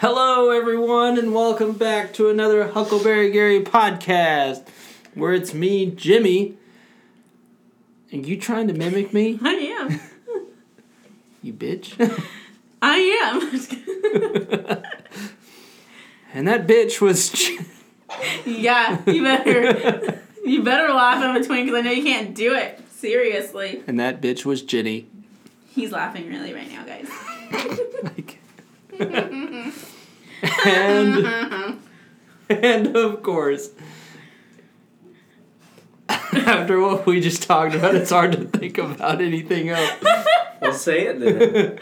Hello, everyone, and welcome back to another Huckleberry Gary podcast, where it's me, Jimmy. And you trying to mimic me, I am. you bitch? I am. and that bitch was. yeah, you better. You better laugh in between because I know you can't do it. Seriously. and that bitch was Jenny. He's laughing really right now, guys. Like- and and of course, after what we just talked about, it's hard to think about anything else. Well, say it then.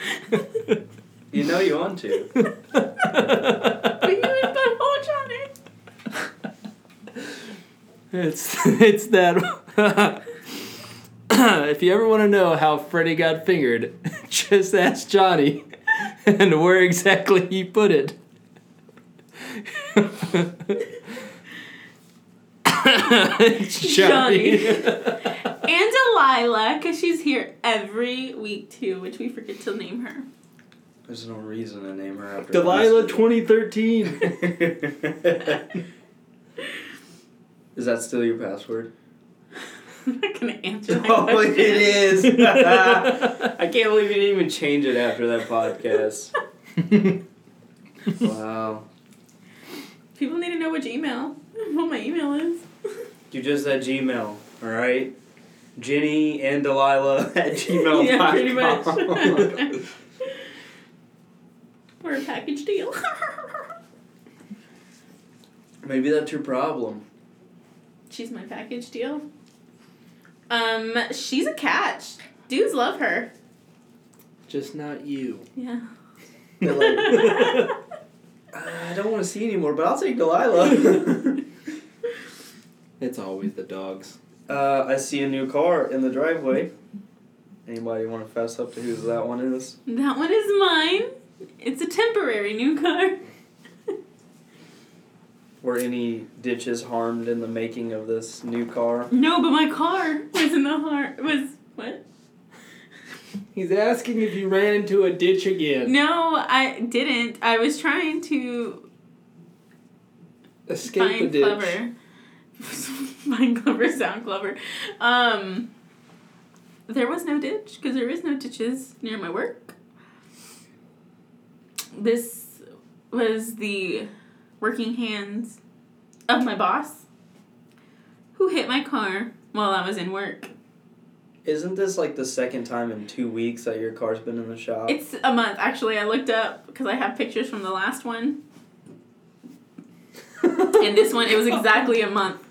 you know you want to. But you would put hold on it. It's it's that. if you ever want to know how Freddy got fingered, just ask Johnny, and where exactly he put it. It's Johnny. And Delilah, because she's here every week too, which we forget to name her. There's no reason to name her after Delilah 2013. Is that still your password? I'm not gonna answer that Oh, question. it is. I can't believe you didn't even change it after that podcast. Wow. People need to know which email, what my email is. You just said Gmail, alright? Jenny and Delilah at gmail. yeah, pretty much. We're a package deal. Maybe that's your problem. She's my package deal. Um, she's a catch. Dudes love her. Just not you. Yeah. They're like, I don't want to see anymore, but I'll take Delilah. It's always the dogs. uh, I see a new car in the driveway. Anybody want to fess up to whose that one is? That one is mine. It's a temporary new car. Were any ditches harmed in the making of this new car? No, but my car was in the heart. Was what? He's asking if you ran into a ditch again. No, I didn't. I was trying to Escape find a ditch. clever. find clever, sound clever. Um, there was no ditch because there is no ditches near my work. This was the working hands of my boss who hit my car while I was in work. Isn't this like the second time in two weeks that your car's been in the shop? It's a month actually. I looked up because I have pictures from the last one. And this one, it was exactly a month.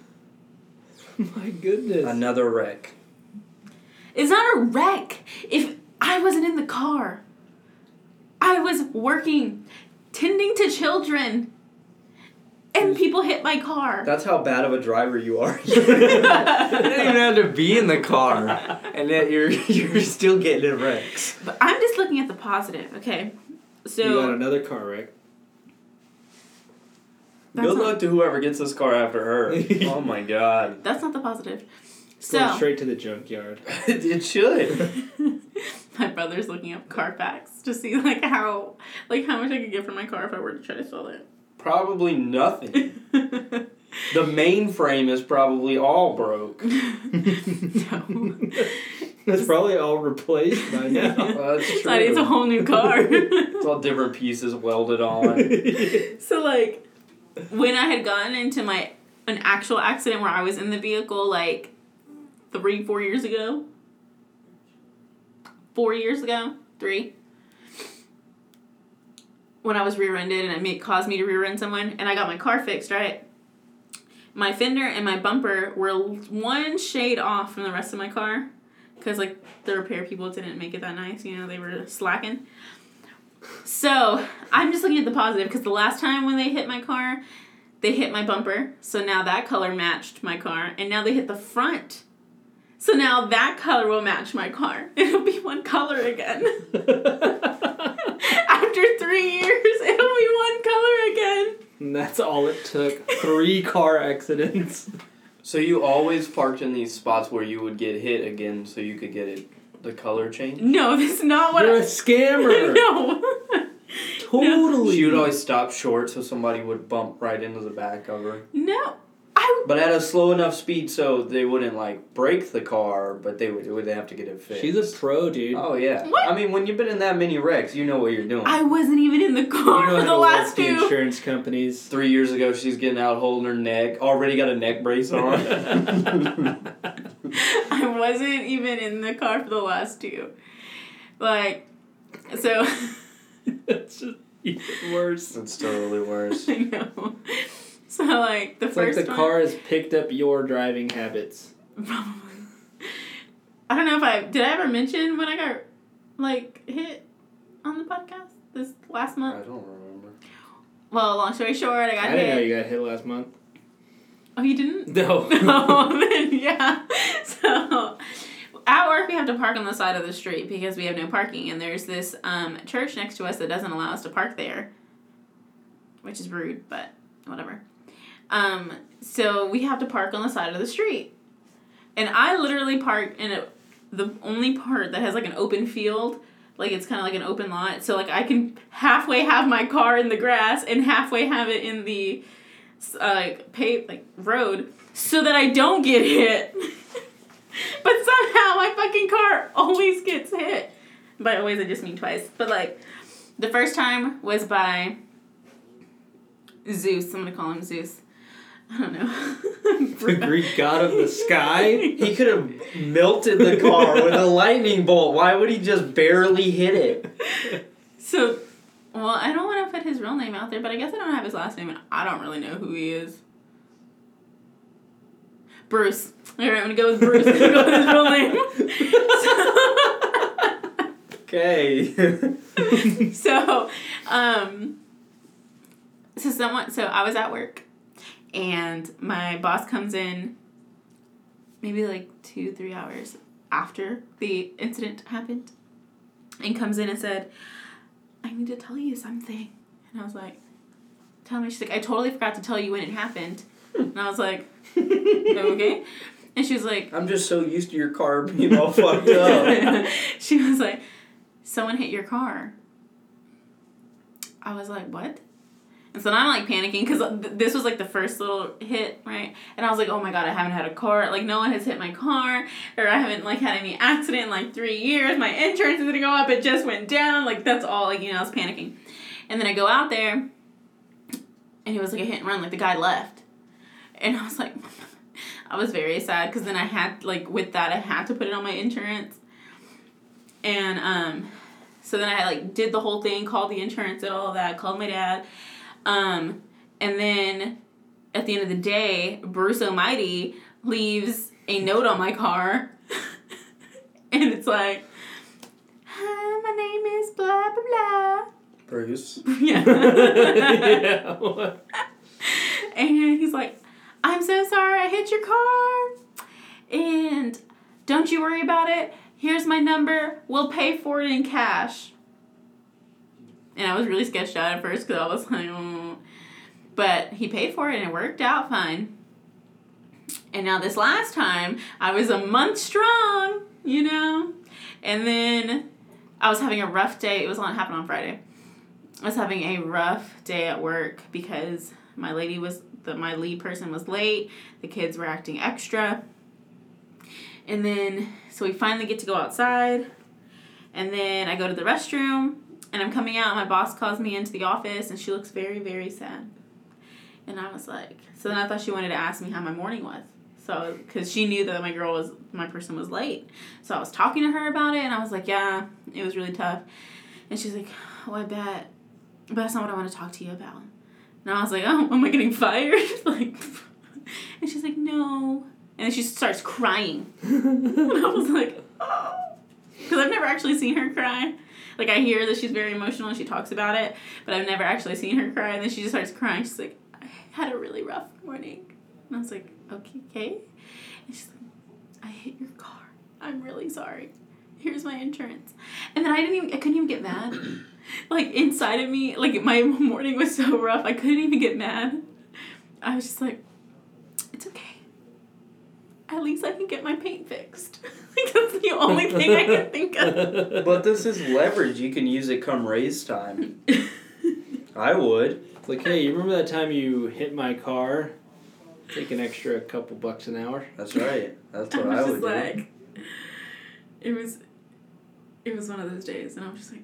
My goodness. Another wreck. It's not a wreck. If I wasn't in the car, I was working, tending to children, and people hit my car. That's how bad of a driver you are. you don't even have to be in the car, and yet you're you're still getting in wrecks. But I'm just looking at the positive, okay? so you got So another car wreck. that's Good not, luck to whoever gets this car after her. oh my god. that's not the positive. Going So straight to the junkyard. it should. my brother's looking up Carfax to see like how like how much I could get for my car if I were to try to sell it. Probably nothing. The mainframe is probably all broke. no. That's probably all replaced by now. Well, that's true. That is a whole new car. It's all different pieces welded on. so like when I had gotten into my an actual accident where I was in the vehicle like three, four years ago. Four years ago? Three. When I was rear-ended and it made, caused me to rear-end someone and I got my car fixed, right? My fender and my bumper were one shade off from the rest of my car because like the repair people didn't make it that nice, you know, they were slacking. So I'm just looking at the positive because the last time when they hit my car, they hit my bumper. So now that color matched my car, and now they hit the front. So now that color will match my car. It'll be one color again. After three years, it'll be one color again. and that's all it took. Three car accidents. So you always parked in these spots where you would get hit again, so you could get it the color change. No, that's not what You're I. a scammer. no. totally. She would always stop short so somebody would bump right into the back of her. No, I But at a slow enough speed so they wouldn't like break the car, but they would would have to get it fixed. She's a pro, dude. Oh yeah. What? I mean, when you've been in that many wrecks, you know what you're doing. I wasn't even in the you car know for the last work the two. insurance companies. Three years ago, she's getting out holding her neck. Already got a neck brace on. I wasn't even in the car for the last two. Like, so it's just even worse. It's totally worse. I know. So like the It's like the one, car has picked up your driving habits. Probably. I don't know if I did. I ever mention when I got like hit on the podcast this last month. I don't remember. Well, long story short, I got I hit. didn't know you got hit last month. Oh, you didn't? No. oh, then yeah. So at work, we have to park on the side of the street because we have no parking, and there's this um, church next to us that doesn't allow us to park there, which is rude, but whatever. Um, so we have to park on the side of the street, and I literally park in a, the only part that has like an open field. Like it's kind of like an open lot, so like I can halfway have my car in the grass and halfway have it in the s- uh, like paved like road so that I don't get hit. but somehow my fucking car always gets hit. By always, I just mean twice. But like, the first time was by Zeus. I'm gonna call him Zeus. I don't know. the Greek god of the sky. He could have melted the car with a lightning bolt. Why would he just barely hit it? So, well, I don't want to put his real name out there, but I guess I don't have his last name, and I don't really know who he is. Bruce. All right, I'm gonna go with Bruce. I'm go with his real name. Okay. so, um, so someone, so I was at work, and my boss comes in. Maybe like two, three hours after the incident happened, and comes in and said, "I need to tell you something," and I was like, "Tell me." She's like, "I totally forgot to tell you when it happened," and I was like, "Okay," and she was like, I'm just so used to your car being all fucked up. she was like, "Someone hit your car." I was like, "What?" And so I'm like panicking because th- this was like the first little hit, right? And I was like, "Oh my god, I haven't had a car. Like no one has hit my car, or I haven't like had any accident in like three years. My insurance is gonna go up. It just went down. Like that's all. Like you know, I was panicking. And then I go out there, and it was like a hit and run. Like the guy left, and I was like, I was very sad because then I had like with that I had to put it on my insurance, and um, so then I like did the whole thing, called the insurance, did all of that, called my dad, um, and then at the end of the day, Bruce Almighty leaves a note on my car, and it's like, "Hi, my name is blah blah blah." Bruce. Yeah. yeah. And he's like, I'm so sorry I hit your car. And don't you worry about it. Here's my number. We'll pay for it in cash. And I was really sketched out at first because I was like, oh. But he paid for it and it worked out fine. And now this last time, I was a month strong, you know? And then I was having a rough day. It was on happened on Friday. I was having a rough day at work because my lady was the my lead person was late. The kids were acting extra. And then so we finally get to go outside. And then I go to the restroom and I'm coming out. My boss calls me into the office and she looks very very sad. And I was like, so then I thought she wanted to ask me how my morning was. So, because she knew that my girl was, my person was late. So I was talking to her about it and I was like, yeah, it was really tough. And she's like, oh, I bet. But that's not what I want to talk to you about. And I was like, oh, am I getting fired? like, and she's like, no. And then she starts crying. and I was like, oh. Because I've never actually seen her cry. Like, I hear that she's very emotional and she talks about it, but I've never actually seen her cry. And then she just starts crying. She's like, I had a really rough morning. And I was like, okay, okay. And she's like, I hit your car. I'm really sorry. Here's my insurance. And then I didn't even, I couldn't even get mad. like, inside of me, like, my morning was so rough, I couldn't even get mad. I was just like. At least I can get my paint fixed. like, that's the only thing I can think of. But this is leverage. You can use it come raise time. I would. It's like, hey, you remember that time you hit my car? Take an extra couple bucks an hour. That's right. That's I what was I just would do. like, it was, it was one of those days, and I'm just like,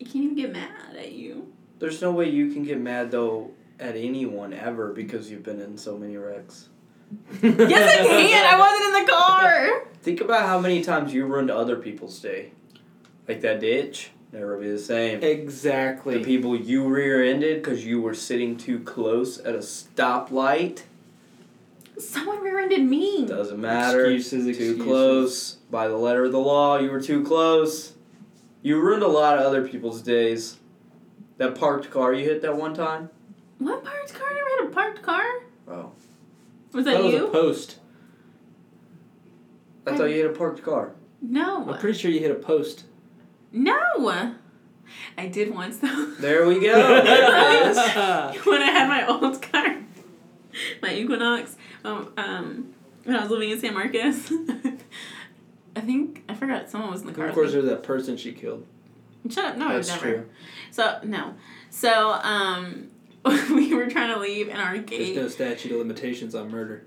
I can't even get mad at you. There's no way you can get mad though at anyone ever because you've been in so many wrecks. Yes, I can. I wasn't in the car. Think about how many times you ruined other people's day. Like that ditch, never be the same. Exactly. The people you rear-ended because you were sitting too close at a stoplight. Someone rear-ended me. Doesn't matter. Excuses, too excuses. close. By the letter of the law, you were too close. You ruined a lot of other people's days. That parked car you hit that one time. What parked car? I never had a parked car. Oh, Was that that, was you? a post. I thought you hit a parked car. no. I'm pretty sure you hit a post. No. I did once though. There we go. There it is. when I had my old car, my Equinox, um, um, when I was living in San Marcos, I think I forgot someone was in the car. of course, there's that person she killed. Shut up! No, That's never. true. So no, so um, we were trying to leave, and our gate. There's no statute of limitations on murder.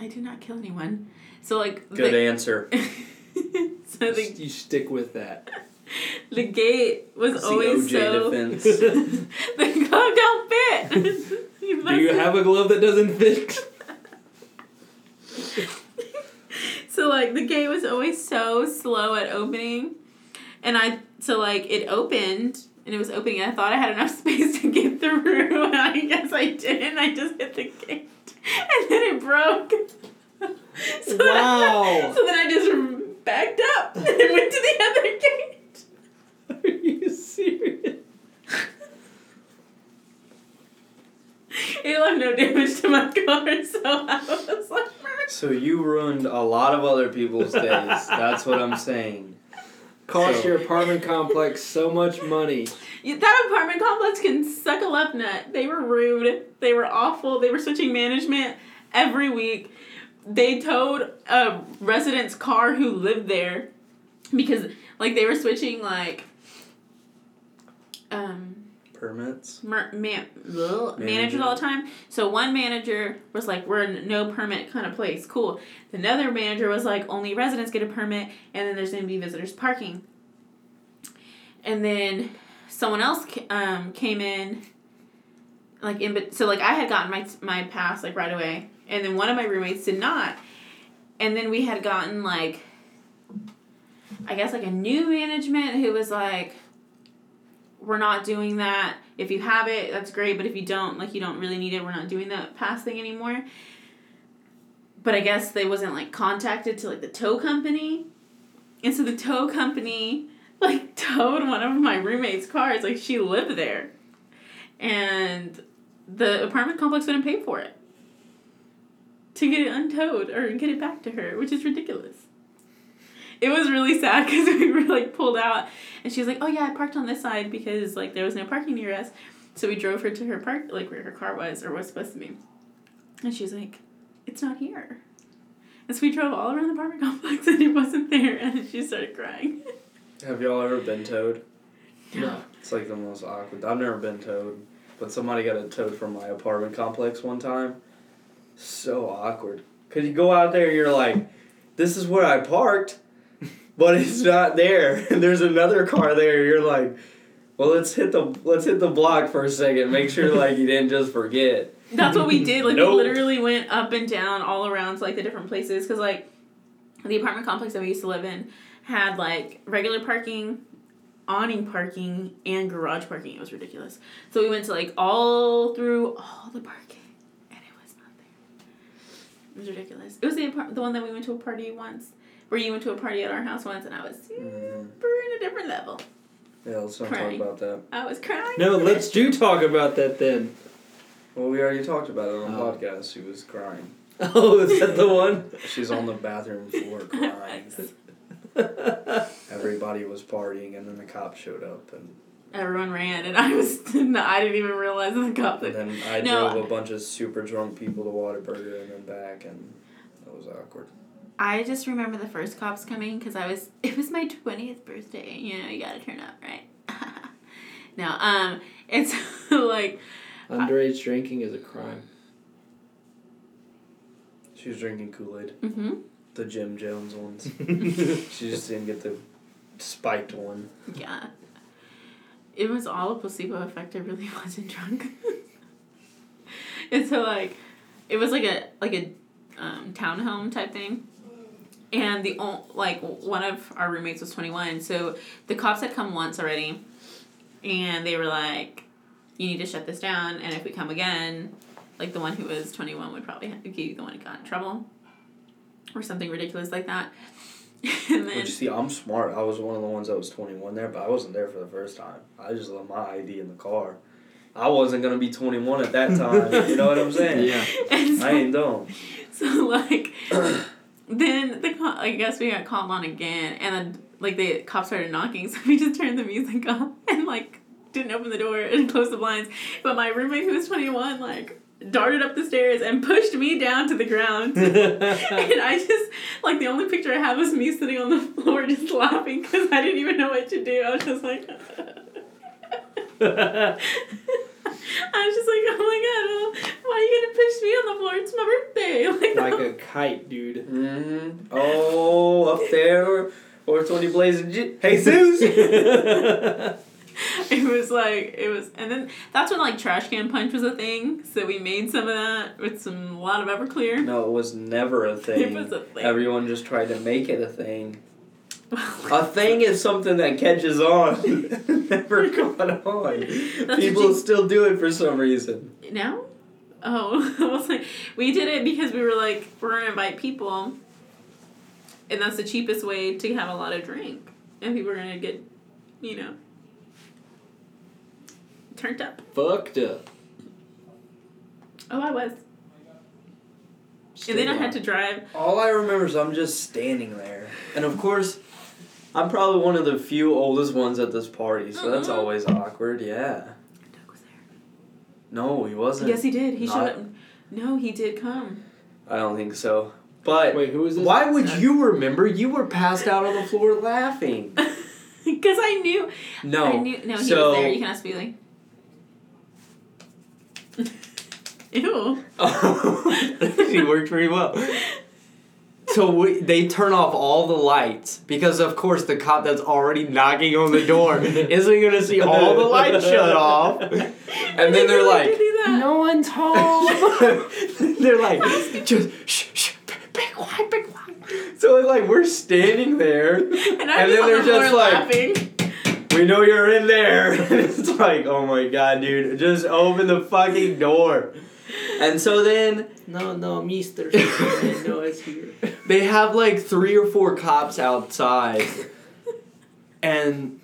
I did not kill anyone. So like. Good the, answer. so the You stick with that. the gate was It's the always OJ so. defense. the glove don't fit. You Do you have a glove that doesn't fit? so like the gate was always so slow at opening and i so like it opened and it was opening and i thought i had enough space to get through and i guess i didn't i just hit the gate and then it broke so Wow. then, so then i just backed up and went to the other gate Are you serious? it left no damage to my car so i was like So you ruined a lot of other people's days. That's what I'm saying. Cost So- your apartment complex so much money. Yeah, That apartment complex can suck a left nut. They were rude. They were awful. They were switching management every week. They towed a resident's car who lived there because like they were switching like um Permits. mer- man- ugh, managers all the time. So one manager was like, "We're a no permit kind of place, cool." The another manager was like, "Only residents get a permit, and then there's gonna be visitors parking." And then someone else um, came in, like in bet- so like I had gotten my my pass like right away, and then one of my roommates did not, and then we had gotten like. I guess like a new management who was like, we're not doing that. If you have it, that's great, but if you don't, like you don't really need it, we're not doing that pass thing anymore. But I guess they wasn't like contacted to like the tow company. And so the tow company like towed one of my roommate's cars, like she lived there. And the apartment complex wouldn't pay for it. To get it untowed or get it back to her, which is ridiculous. It was really sad because we were like pulled out and she was like, "Oh yeah, I parked on this side because like there was no parking near us." So we drove her to her park, like where her car was or was supposed to be. And she was like, "It's not here." And so we drove all around the apartment complex and it wasn't there, and she started crying. Have y'all ever been towed? No. It's like the most awkward. I've never been towed, but somebody got a towed from my apartment complex one time. So awkward. Cause you go out there and you're like, this is where I parked, but it's not there. And there's another car there. You're like, well, let's hit the let's hit the block for a second. Make sure like you didn't just forget. That's what we did. Like Nope. we literally went up and down all around to like the different places because like the apartment complex that we used to live in had like regular parking, awning parking, and garage parking. It was ridiculous. So we went to like all through all the parking, and it was not there. It was ridiculous. It was the apart- the one that we went to a party once, where you went to a party at our house once, and I was super Mhm. in a different level. Yeah, let's not Crying. talk about that. I was crying. No, let's do talk about that then. Well, we already talked about it on the Oh. podcast. She was crying. Oh, is that the one? She's on the bathroom floor crying. Everybody was partying, and then the cops showed up, and, Everyone ran, and I was I didn't even realize the cop. and then I No. drove a bunch of super drunk people to Whataburger and then back, and that was awkward. I just remember the first cops coming because I was it was my twentieth birthday. You know, you gotta turn up, right? No, um, it's like Underage drinking is a crime. She was drinking Kool Aid, hmm the Jim Jones ones. she just didn't get the spiked one. yeah. It was all a placebo effect. I really wasn't drunk. and so like, it was like a like a um, townhome type thing, and the o- like one of our roommates was twenty one. So the cops had come once already, and they were like, "You need to shut this down, and if we come again, like the one who was twenty one would probably have be the one who got in trouble, or something ridiculous like that." and then Which see, I'm smart. I was one of the ones that was 21 there, but I wasn't there for the first time. I just left my ID in the car. I wasn't gonna be 21 at that time. you know what I'm saying? Yeah. and so, I ain't dumb. So like, then the I guess we got called on again, and then like the cops started knocking, so we just turned the music off and like didn't open the door and close the blinds. But my roommate who was twenty one like darted up the stairs and pushed me down to the ground. and I just like the only picture I have was me sitting on the floor just laughing because I didn't even know what to do. I was just like. I was just like, oh my god, well, why are you gonna push me on the floor? It's my birthday. Like, like a kite, dude. Mm-hmm. Oh, up there, or 20 blazing. J- hey, Zeus! it was like it was, and then that's when like trash can punch was a thing. So we made some of that with some a lot of Everclear. no, it was never a thing. It was a thing. Everyone just tried to make it a thing. A thing is something that catches on. never caught on. what People you- still do it for some reason. now? Oh, I was like, we did it because we were like, we're gonna invite people, and that's the cheapest way to have a lot of drink, and people are gonna get, you know, turned up. Fucked up. Oh, I was. and then I had to drive. All I remember is I'm just standing there. And of course, I'm probably one of the few oldest ones at this party, so that's Mhm. always awkward, yeah. Doug was there. No, he wasn't. Yes, he did. He showed Not- up. No, he did come. I don't think so. But Wait, who is this? why would you remember? You were passed out on the floor laughing. Because I knew. No. I knew. No, he so, was there. You can ask Feely. Ew. she worked pretty well. So we, they turn off all the lights because, of course, the cop that's already knocking on the door isn't gonna see all the lights shut off. And then They they're really like, did do that. No one's home. they're like, just shh, shh, be, be quiet, be quiet. So it's like we're standing there. And, And then they're just like- laughing. We know you're in there. And it's like, oh my god, dude, just open the fucking door. And so then no, no, Mister. I know it's here. they have like three or four cops outside. And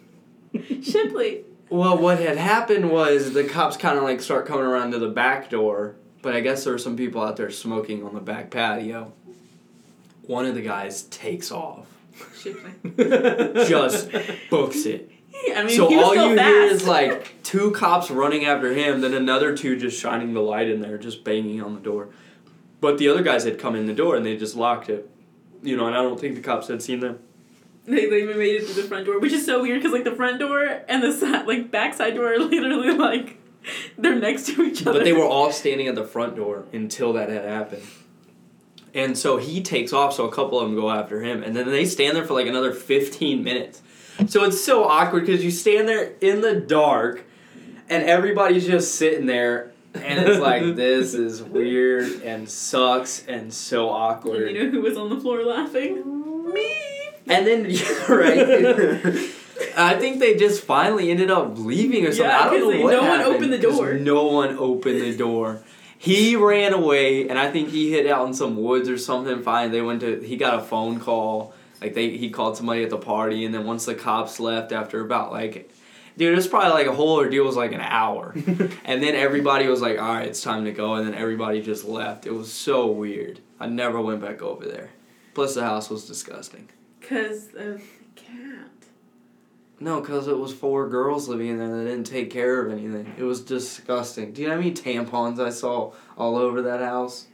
Shipley. well, what had happened was the cops kind of like start coming around to the back door, but I guess there were some people out there smoking on the back patio. One of the guys takes off, Shipley. just books it. I mean, so he was all still you fast. hear is like two cops running after him, then another two just shining the light in there, just banging on the door. But the other guys had come in the door and they just locked it. You know, and I don't think the cops had seen them. They, they even made it to the front door, which is so weird because like the front door and the side, like backside door are literally like they're next to each other. But they were all standing at the front door until that had happened. And so he takes off, so a couple of them go after him, and then they stand there for like another 15 minutes. So it's so awkward because you stand there in the dark, and everybody's just sitting there, and it's like, this is weird and sucks and so And awkward. you know who was on the floor laughing? Me. And then, yeah, right. I think they just finally ended up leaving or something. Yeah, I don't 'cause know they- what no one happened, opened the 'cause door. No one opened the door. He ran away, and I think he hid out in some woods or something. Fine, they went to. He got a phone call. Like they, he called somebody at the party, and then once the cops left, after about like, dude, it was probably like a whole ordeal was like an hour, and then everybody was like, all right, it's time to go, and then everybody just left. It was so weird. I never went back over there. Plus, the house was disgusting. Cause of the cat. No, because it was four girls living in there that didn't take care of anything. It was disgusting. Do you know how many tampons I saw all over that house?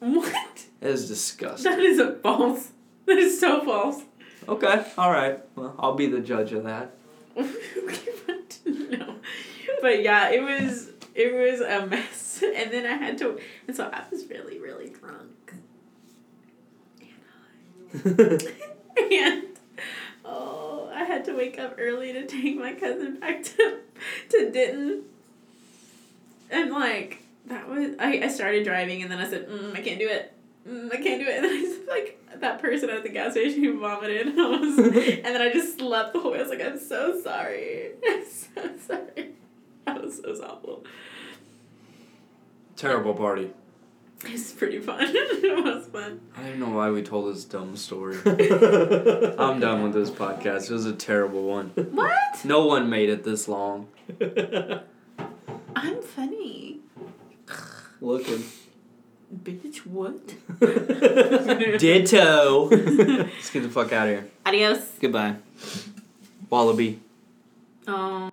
What? It was disgusting. That is a false. That is so false. Okay, alright. Well, I'll be the judge of that. No. but yeah, it was it was a mess, and then I had to, and so I was really really drunk, and oh, I had to wake up early to take my cousin back to to Denton, and like that was I, I started driving, and then I said, mm, I can't do it. Mm, I can't do it. And then I just like that person at the gas station who vomited. And, I was, and then I just slept the whole way. I was like, I'm so sorry. I'm so sorry. That was so awful. Terrible party. It was pretty fun. it was fun. I don't know why we told this dumb story. I'm done with this podcast. It was a terrible one. What? No one made it this long. I'm funny. Looking. Bitch, what? Ditto. Let's get the fuck out of here. Adios. Goodbye. Wallaby. Oh.